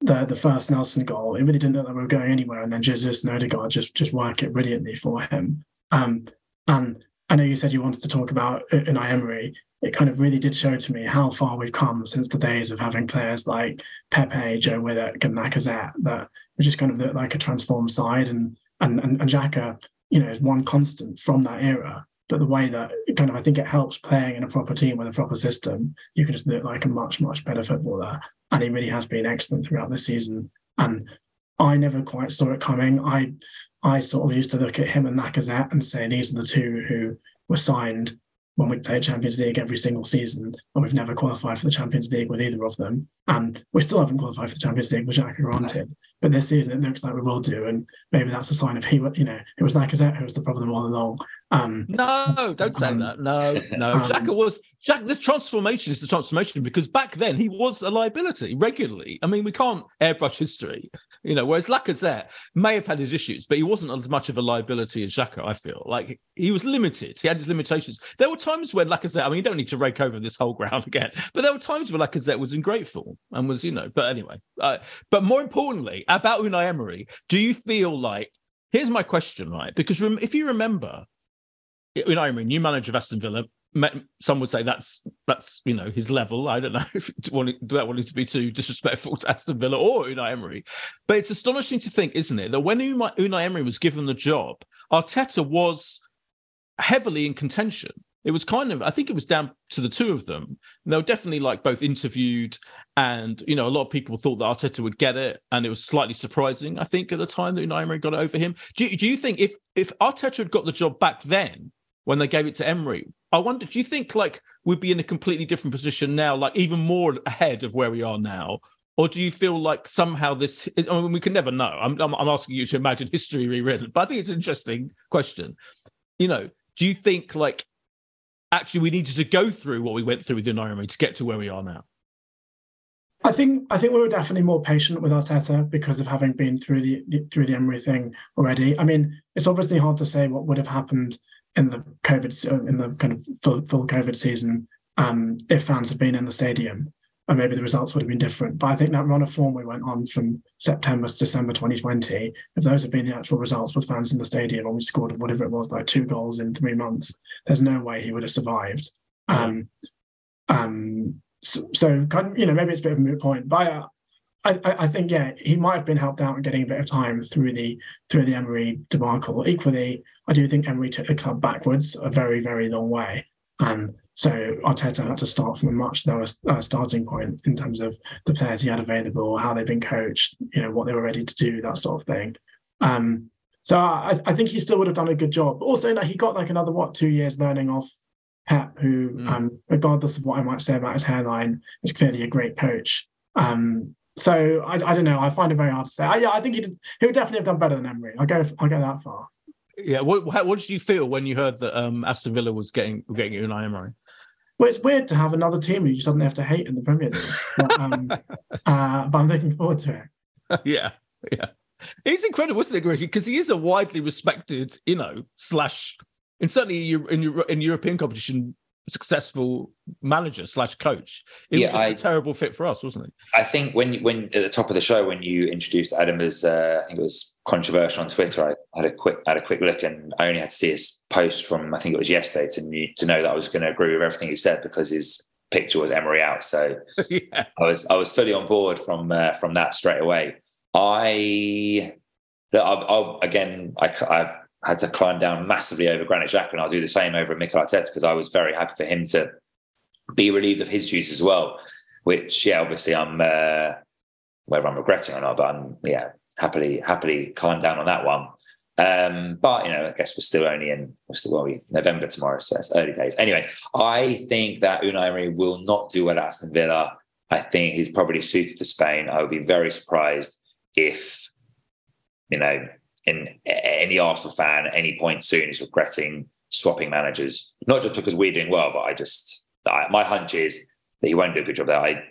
the the first Nelson goal, it really didn't look like we were going anywhere, and then Jesus and Odegaard just just work it brilliantly for him. Um, and I know you said you wanted to talk about Unai Emery. It kind of really did show to me how far we've come since the days of having players like Pepe, Joe Willock, and Lacazette that we just kind of like a transformed side. And and and, and Xhaka, you know, is one constant from that era but the way that kind of I think it helps playing in a proper team with a proper system, you can just look like a much much better footballer. And he really has been excellent throughout the season. And I never quite saw it coming. I I sort of used to look at him and Lacazette and say these are the two who were signed when we play Champions League every single season, and we've never qualified for the Champions League with either of them. And we still haven't qualified for the Champions League, which I granted. But this season, it looks like we will do, and maybe that's a sign of he, you know, it was Lacazette who was the problem all along. Um, no, don't say um, that. No, no. Um, Xhaka was Xhaka. The transformation is the transformation because back then he was a liability regularly. I mean, we can't airbrush history, you know. Whereas Lacazette may have had his issues, but he wasn't as much of a liability as Xhaka. I feel like he was limited. He had his limitations. There were times when Lacazette. I mean, you don't need to rake over this whole ground again, but there were times when Lacazette was ungrateful and was, you know. But anyway, uh, but more importantly, about Unai Emery, do you feel like? Here's my question, right? Because rem- if you remember, you know, I mean, new manager of Aston Villa. Some would say that's that's you know his level. I don't know if that wanting to be too disrespectful to Aston Villa or Unai Emery, but it's astonishing to think, isn't it, that when Unai, Unai Emery was given the job, Arteta was heavily in contention. It was kind of, I think it was down to the two of them. And they were definitely like both interviewed, and you know, a lot of people thought that Arteta would get it, and it was slightly surprising, I think, at the time that Unai Emery got it over him. Do, do you think if if Arteta had got the job back then, when they gave it to Emery. I wonder, do you think like we'd be in a completely different position now, like even more ahead of where we are now? Or do you feel like somehow this? I mean, we can never know. I'm, I'm, I'm asking you to imagine history rewritten, but I think it's an interesting question. You know, do you think like actually we needed to go through what we went through with Unai to get to where we are now? I think I think we were definitely more patient with Arteta because of having been through the, the through the Emery thing already. I mean, it's obviously hard to say what would have happened in the COVID in the kind of full, full COVID season, um, if fans had been in the stadium, and maybe the results would have been different. But I think that run of form we went on from September to December 2020, if those had been the actual results with fans in the stadium, and we scored whatever it was, like two goals in three months, there's no way he would have survived. Um, um, so, so kind of, you know, maybe it's a bit of a moot point, but I, I, I, think yeah, he might have been helped out in getting a bit of time through the through the Emery debacle. Equally, I do think Emery took the club backwards a very very long way, and so Arteta had to start from a much lower uh, starting point in terms of the players he had available, how they've been coached, you know what they were ready to do, that sort of thing. Um, so I, I think he still would have done a good job. But also, like, he got like another what two years learning off Pep, who, mm. um, regardless of what I might say about his hairline, is clearly a great coach. Um, so I, I don't know. I find it very hard to say. I, yeah, I think he did. He would definitely have done better than Emery. I'll go. I'll go that far. Yeah. What, what did you feel when you heard that um, Aston Villa was getting getting Unai Emery? Well, it's weird to have another team who you suddenly have to hate in the Premier League. But, um, uh, but I'm looking forward to it. Yeah, yeah. He's incredible, isn't it, Greg? Because he is a widely respected, you know, slash, and certainly in, in, in European competition, successful manager slash coach. It yeah, was just I, a terrible fit for us, wasn't it? I think when when at the top of the show when you introduced Adam as uh, I think it was controversial on Twitter, I had a quick had a quick look and I only had to see his post from I think it was yesterday to to know that I was going to agree with everything he said because his picture was Emery out. So yeah. I was I was fully on board from uh, from that straight away. I, I, I again, I, I had to climb down massively over Granit Xhaka, and I'll do the same over Mikel Arteta because I was very happy for him to be relieved of his duties as well. Which, yeah, obviously, I'm uh, whether I'm regretting or not, but I'm yeah happily happily climb down on that one. Um, but you know, I guess we're still only in what's the well, we November tomorrow, so it's early days. Anyway, I think that Unai Emery will not do well at Aston Villa. I think he's probably suited to Spain. I would be very surprised if you know, in any Arsenal fan at any point soon is regretting swapping managers. Not just because we're doing well, but I just I, my hunch is that he won't do a good job there. I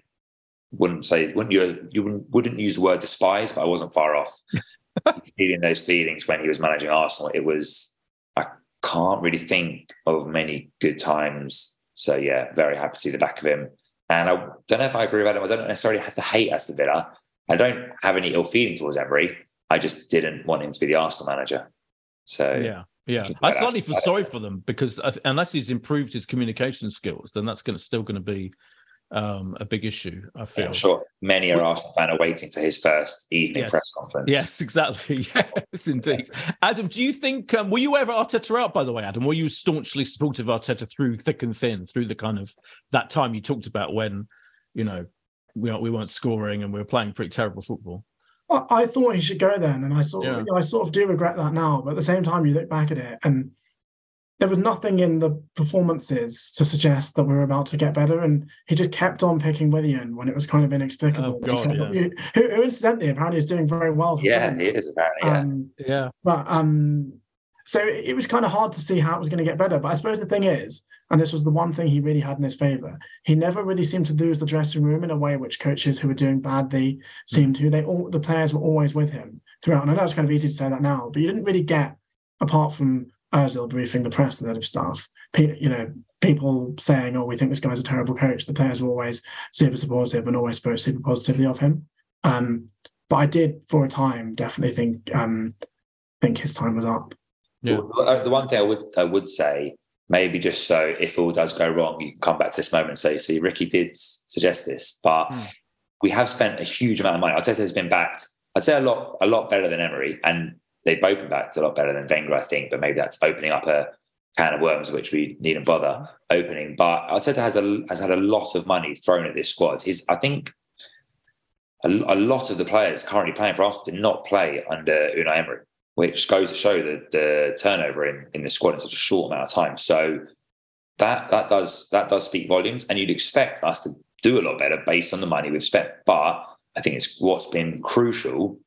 wouldn't say wouldn't you you wouldn't, wouldn't use the word despise, but I wasn't far off. feeling those feelings when he was managing Arsenal. It was I can't really think of many good times. So yeah, very happy to see the back of him. And I don't know if I agree with him. I don't necessarily have to hate Aston Villa. I don't have any ill feeling towards Emery. I just didn't want him to be the Arsenal manager. So yeah, yeah. I slightly feel sorry for them because unless he's improved his communication skills, then that's going to still going to be um, a big issue. I feel. Yeah, I'm sure many are Arsenal fan are waiting for his first evening yes. press conference. Yes, exactly. Yes, indeed. Adam, do you think um, were you ever Arteta out? By the way, Adam, were you staunchly supportive of Arteta through thick and thin, through the kind of that time you talked about when you know we we weren't scoring and we were playing pretty terrible football? I, thought he should go then, and I sort of, yeah. I sort of do regret that now. But at the same time, you look back at it, and there was nothing in the performances to suggest that we were about to get better. And he just kept on picking Willian when it was kind of inexplicable. Oh, God, yeah. who, who, incidentally, apparently is doing very well. yeah, he is apparently. Yeah. Um, yeah. But um, so it was kind of hard to see how it was going to get better. But I suppose the thing is, and this was the one thing he really had in his favor, he never really seemed to lose the dressing room in a way which coaches who were doing badly seemed to. They all the players were always with him throughout. And I know it's kind of easy to say that now, but you didn't really get apart from Ozil briefing the press and that of stuff. You know, people saying, "Oh, we think this guy's a terrible coach." The players were always super supportive and always spoke super positively of him. Um, but I did, for a time, definitely think um, think his time was up. Yeah. Well, uh, the one thing I would I would say, maybe just so if all does go wrong, you can come back to this moment and say, "See, Ricky did suggest this," but mm. we have spent a huge amount of money. Arteta has been backed. I'd say a lot, a lot better than Emery, and they've both been backed a lot better than Wenger, I think. But maybe that's opening up a can of worms which we needn't bother opening. But Arteta has a has had a lot of money thrown at this squad. His I think a, a lot of the players currently playing for Arsenal did not play under Unai Emery, which goes to show the, the turnover in, in the squad in such a short amount of time. So that that does that does speak volumes, and you'd expect us to do a lot better based on the money we've spent. But I think it's what's been crucial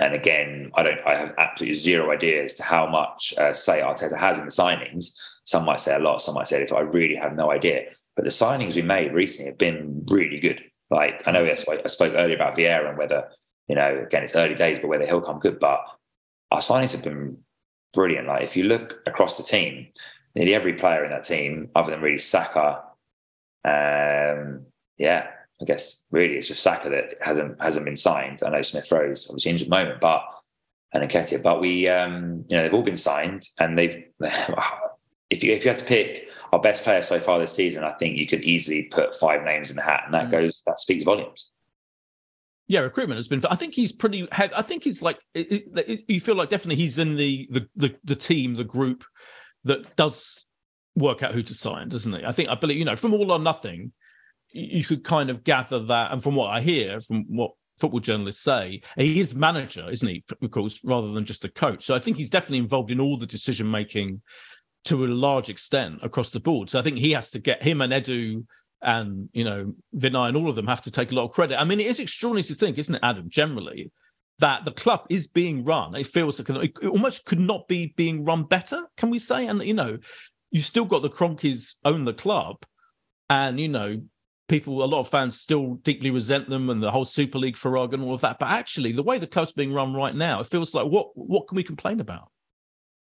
and again, I don't. I have absolutely zero idea as to how much uh, say Arteta has in the signings. Some might say a lot. Some might say little. I really have no idea. But the signings we made recently have been really good. Like I know I spoke, I spoke earlier about Vieira and whether you know again it's early days, but whether he'll come good. But our signings have been brilliant. Like if you look across the team, nearly every player in that team, other than really Saka, um, yeah, I guess really it's just Saka that hasn't hasn't been signed. I know Smith Rowe's obviously injured at the moment, but and Nketiah, but we um, you know they've all been signed and they've if you if you had to pick our best player so far this season, I think you could easily put five names in the hat, and that mm. goes that speaks volumes. Yeah, recruitment has been. I think he's pretty. I think he's like. It, it, you feel like definitely he's in the, the the the team, the group that does work out who to sign, doesn't he? I think I believe you know from all or nothing you could kind of gather that, and from what I hear, from what football journalists say, he is manager, isn't he? Of course, rather than just a coach. So I think he's definitely involved in all the decision making to a large extent across the board. So I think he has to get him and Edu and you know Vinai and all of them have to take a lot of credit. I mean, it is extraordinary to think, isn't it, Adam? Generally, that the club is being run. It feels like it almost could not be being run better. Can we say? And you know, you've still got the Kroenkes own the club, and you know people, a lot of fans still deeply resent them and the whole Super League farrago and all of that. But actually, the way the club's being run right now, it feels like what what can we complain about?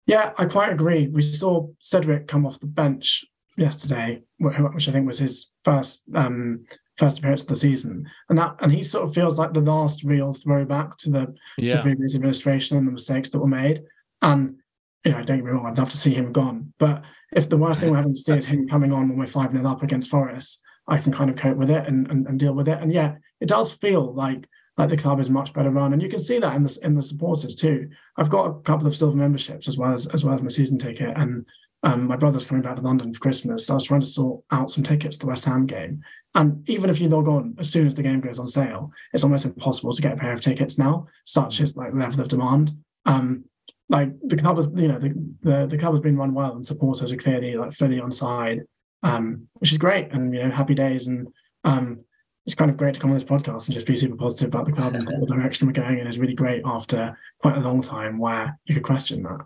Yeah, I quite agree. We saw Cedric come off the bench yesterday, which I think was his first um, first appearance of the season, and that and he sort of feels like the last real throwback to the, yeah. the previous administration and the mistakes that were made. And you know, don't get me wrong, I'd love to see him gone, but if the worst thing we're having to see is him coming on when we're five 0 up against Forest, I can kind of cope with it and, and, and deal with it. And yeah, it does feel like like the club is much better run, and you can see that in the in the supporters too. I've got a couple of silver memberships as well as as well as my season ticket, and um, my brother's coming back to London for Christmas, so I was trying to sort out some tickets to the West Ham game. And even if you log on as soon as the game goes on sale, it's almost impossible to get a pair of tickets now. Such is like the level of demand. Um, like the club has, you know, the, the, the club has been run well, and supporters are clearly like fully on side, um, which is great. And you know, happy days. And um, it's kind of great to come on this podcast and just be super positive about the club and the direction we're going in. Is really great after quite a long time where you could question that.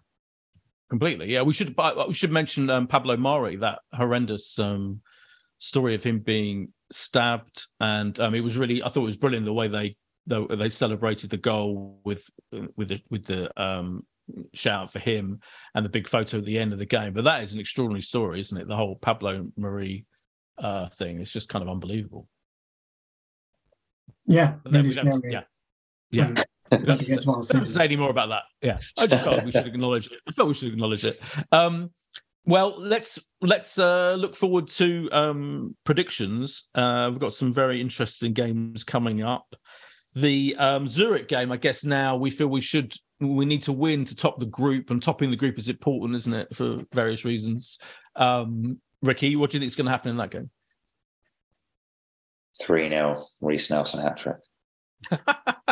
Completely, yeah. We should we should mention um, Pablo Mari, that horrendous um, story of him being stabbed, and um, it was really I thought it was brilliant the way they the, they celebrated the goal with with the with the um, shout for him and the big photo at the end of the game. But that is an extraordinary story, isn't it? The whole Pablo Mari uh, thing is just kind of unbelievable. Yeah, yeah, yeah. Um, don't say any more about that. Yeah, I just thought we should acknowledge it. I thought we should acknowledge it. Um, well, let's let's uh, look forward to um, predictions. Uh, we've got some very interesting games coming up. The um, Zurich game, I guess. Now we feel we should we need to win to top the group, and topping the group is important, isn't it, for various reasons. Um, Ricky, what do you think is going to happen in that game? Three 0 Reiss Nelson hat trick.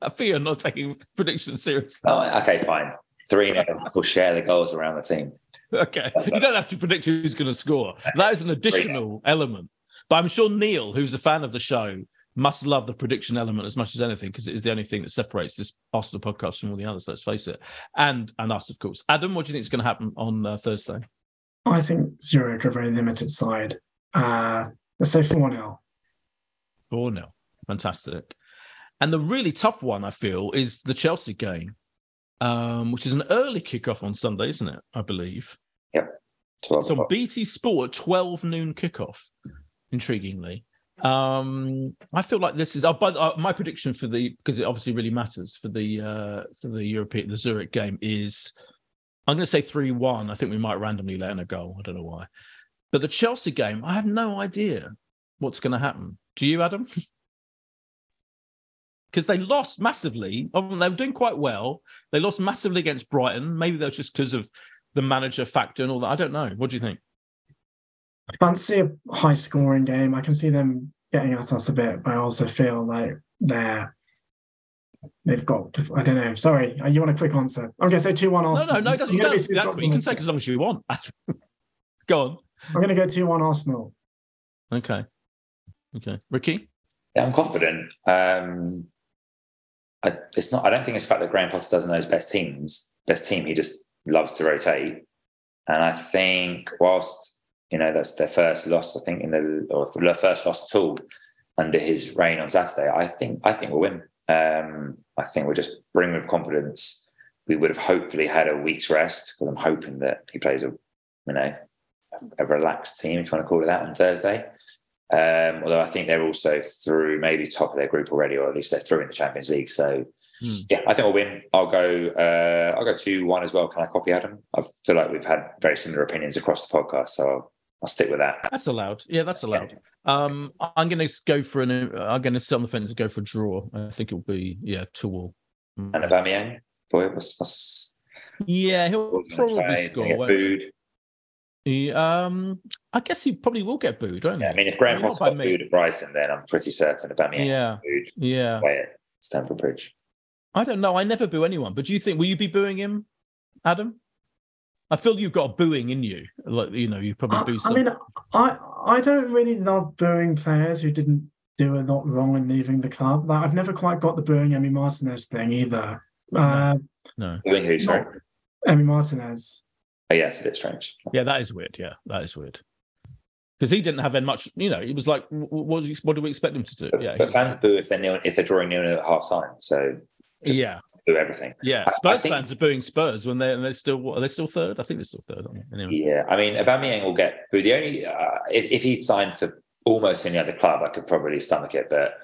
I feel you're not taking predictions seriously. Oh, okay, fine. 3 0. We'll share the goals around the team. Okay. You don't have to predict who's going to score. That is an additional element. But I'm sure Neil, who's a fan of the show, must love the prediction element as much as anything because it is the only thing that separates this Arsenal podcast from all the others. Let's face it, and and us, of course. Adam, what do you think is going to happen on uh, Thursday? I think Zurich are a very limited side. Uh, let's say four 0 Four 0 Fantastic. And the really tough one, I feel, is the Chelsea game, um, which is an early kickoff on Sunday, isn't it? I believe. Yep. So BT Sport, 12 noon kickoff, intriguingly. Um, I feel like this is uh, but, uh, my prediction for the because it obviously really matters for the uh, for the European the Zurich game is I'm going to say three one. I think we might randomly let in a goal. I don't know why, but the Chelsea game, I have no idea what's going to happen. Do you, Adam? because they lost massively. Oh, they were doing quite well. They lost massively against Brighton. Maybe that was just because of the manager factor and all that. I don't know. What do you think? I fancy a high scoring game. I can see them getting at us a bit, but I also feel like they're they've got. I don't know. Sorry, uh, you want a quick answer? I'm going to say two one Arsenal. No, no, no. It doesn't. You, that you can take as long as you want. go on. I'm going to go two one Arsenal. Okay. Okay, Ricky. Yeah, I'm confident. Um, I, it's not. I don't think it's the fact that Graham Potter doesn't know his best teams. Best team, he just loves to rotate. And I think whilst you know that's their first loss, I think in the or their first loss at all under his reign on Saturday. I think I think we'll win. Um, I think we'll just bring with confidence. We would have hopefully had a week's rest because I'm hoping that he plays a you know a relaxed team, if you want to call it that, on Thursday. Um, although I think they're also through maybe top of their group already, or at least they're through in the Champions League. So mm. yeah, I think we'll win. I'll go. Uh, I'll go two one as well. Can I copy Adam? I feel like we've had very similar opinions across the podcast, so I'll, I'll stick with that. That's allowed. Yeah, that's allowed. Um, I'm going to go for an. I'm going to sit on the fence and go for a draw. I think it'll be yeah two all. And Aubameyang, boy, what's, what's yeah, he'll probably score. He, um, I guess he probably will get booed, won't yeah, he? I mean, if Graham Potter got booed at Brighton, then I'm pretty certain about me. Yeah, booed yeah. Way at Stamford Bridge. I don't know. I never boo anyone, but do you think will you be booing him, Adam? I feel you've got a booing in you. Like you know, you probably boo. I, I mean, I I don't really love booing players who didn't do a lot wrong in leaving the club. Like I've never quite got the booing Emi Martinez thing either. Uh, no. Booing who? Sorry. Emi Martinez. Oh, yeah, it's a bit strange. Yeah, that is weird. Yeah, that is weird. Because he didn't have any much, you know, he was like, what, what do we expect him to do? But, yeah, but fans boo if they're nil, if they're drawing nil at half time. So yeah, boo everything. Yeah, Spurs I, I think, fans are booing Spurs when they're they're still what, are they still third? I think they're still third. Anyway. Yeah, I mean, Aubameyang will get booed. The only uh, if if he'd signed for almost any other club, I could probably stomach it. But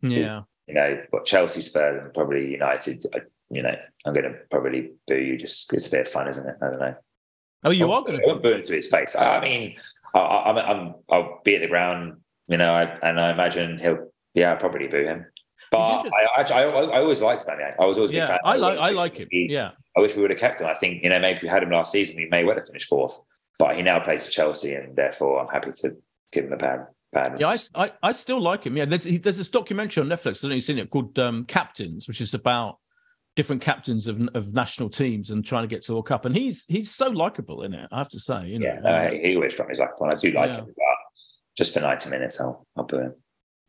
yeah, you know, what Chelsea, Spurs, and probably United. You know, I'm going to probably boo you just because it's a bit of fun, isn't it? I don't know. Oh, you are going to burn to his face. I, mean, I, am I'm, I'll be at the ground, you know, I, and I imagine he'll, yeah, I'll probably boo him. But I, I, I, always liked Aubameyang. I was always a yeah, fan. I like I like him. Yeah, I wish we would have kept him. I think you know maybe if we had him last season, we may well have finished fourth. But he now plays for Chelsea, and therefore I'm happy to give him bad. bad yeah, I, I, I still like him. Yeah, there's there's this documentary on Netflix. I don't know if you've seen it called um, Captains, which is about different captains of of national teams and trying to get to the World Cup. And he's he's so likable in it. I have to say. You know, yeah, no, he always struck me as likable. I do like yeah. him, but just for ninety minutes, I'll I'll put him.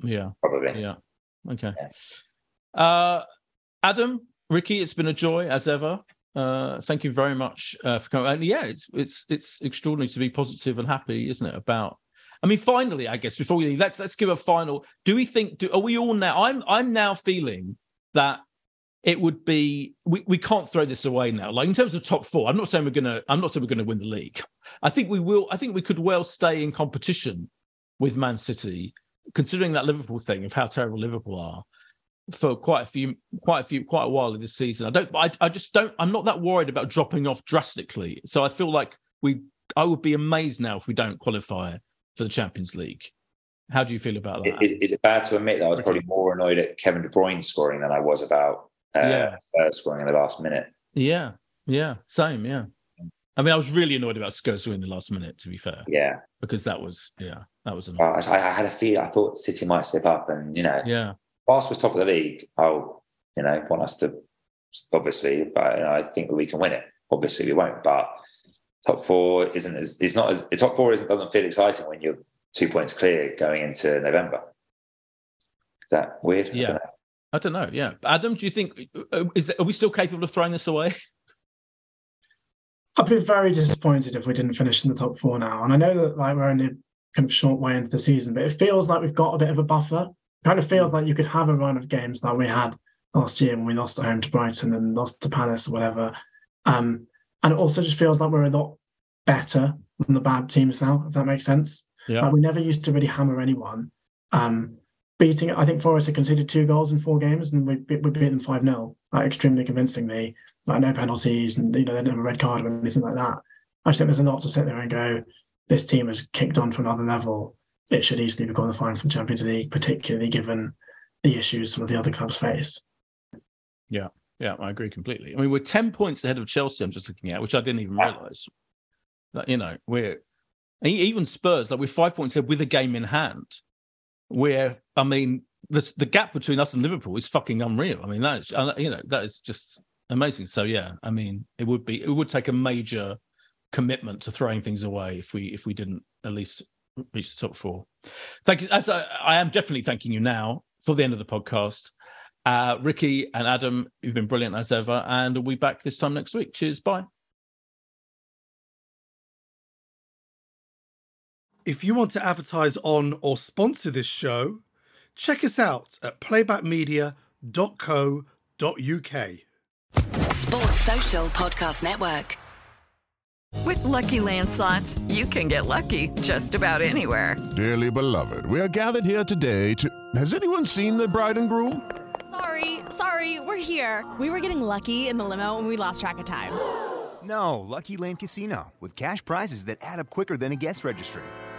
Yeah, probably. Yeah. Okay. Yeah. Uh, Adam, Ricky, it's been a joy as ever. Uh, thank you very much uh, for coming. And yeah, it's it's it's extraordinary to be positive and happy, isn't it? About, I mean, finally, I guess before we leave, let's let's give a final. Do we think? Do, are we all now? I'm I'm now feeling that it would be we, we can't throw this away now. Like in terms of top four, I'm not saying we're gonna I'm not saying we're gonna win the league. I think we will. I think we could well stay in competition with Man City, considering that Liverpool thing of how terrible Liverpool are for quite a few, quite a few, quite a while in this season. I don't, I, I just don't. I'm not that worried about dropping off drastically. So I feel like we, I would be amazed now if we don't qualify for the Champions League. How do you feel about that? Is, is it bad to admit that I was probably more annoyed at Kevin De Bruyne scoring than I was about uh, yeah. uh, scoring in the last minute? Yeah, yeah, same, yeah. I mean, I was really annoyed about Skursu in the last minute. To be fair, yeah, because that was yeah, that was. Annoying. I, I had a feel. I thought City might slip up, and you know, yeah, whilst we're top of the league, I'll, you know, want us to obviously, but you know, I think that we can win it. Obviously, we won't, but top four isn't as it's not as the top four isn't doesn't feel exciting when you're two points clear going into November. Is that weird? Yeah. I don't know. I don't know. Yeah, Adam, do you think uh, is that, are we still capable of throwing this away? I'd be very disappointed if we didn't finish in the top four now. And I know that like we're only kind of short way into the season, but it feels like we've got a bit of a buffer kind of feels like you could have a run of games that we had last year when we lost at home to Brighton and lost to Palace or whatever. Um, and it also just feels like we're a lot better than the bad teams now, if that makes sense. Yeah. Like we never used to really hammer anyone. Um, beating, I think Forest had conceded two goals in four games and we, we beat them 5 0, like extremely convincingly, like no penalties and, you know, they didn't have a red card or anything like that. I just think there's a lot to sit there and go, this team has kicked on to another level it should easily be qualifying for the Champions League, particularly given the issues some of the other clubs face. Yeah, yeah, I agree completely. I mean, we're 10 points ahead of Chelsea, I'm just looking at, which I didn't even realise. That, you know, we're even Spurs, like we're five points ahead with a game in hand. Where, I mean, the, the gap between us and Liverpool is fucking unreal. I mean, that is, you know, that is just amazing. So, yeah, I mean, it would be, it would take a major commitment to throwing things away if we if we didn't at least reach the top four. Thank you. As I, I, am definitely thanking you now for the end of the podcast. Uh, Ricky and Adam, you've been brilliant as ever, and we'll be back this time next week. Cheers. Bye. If you want to advertise on or sponsor this show, check us out at playbackmedia.co.uk. Sports Social Podcast Network. With lucky landslots, you can get lucky just about anywhere. Dearly beloved, we are gathered here today to. Has anyone seen the bride and groom? Sorry, sorry, we're here. We were getting lucky in the limo and we lost track of time. No, Lucky Land Casino, with cash prizes that add up quicker than a guest registry.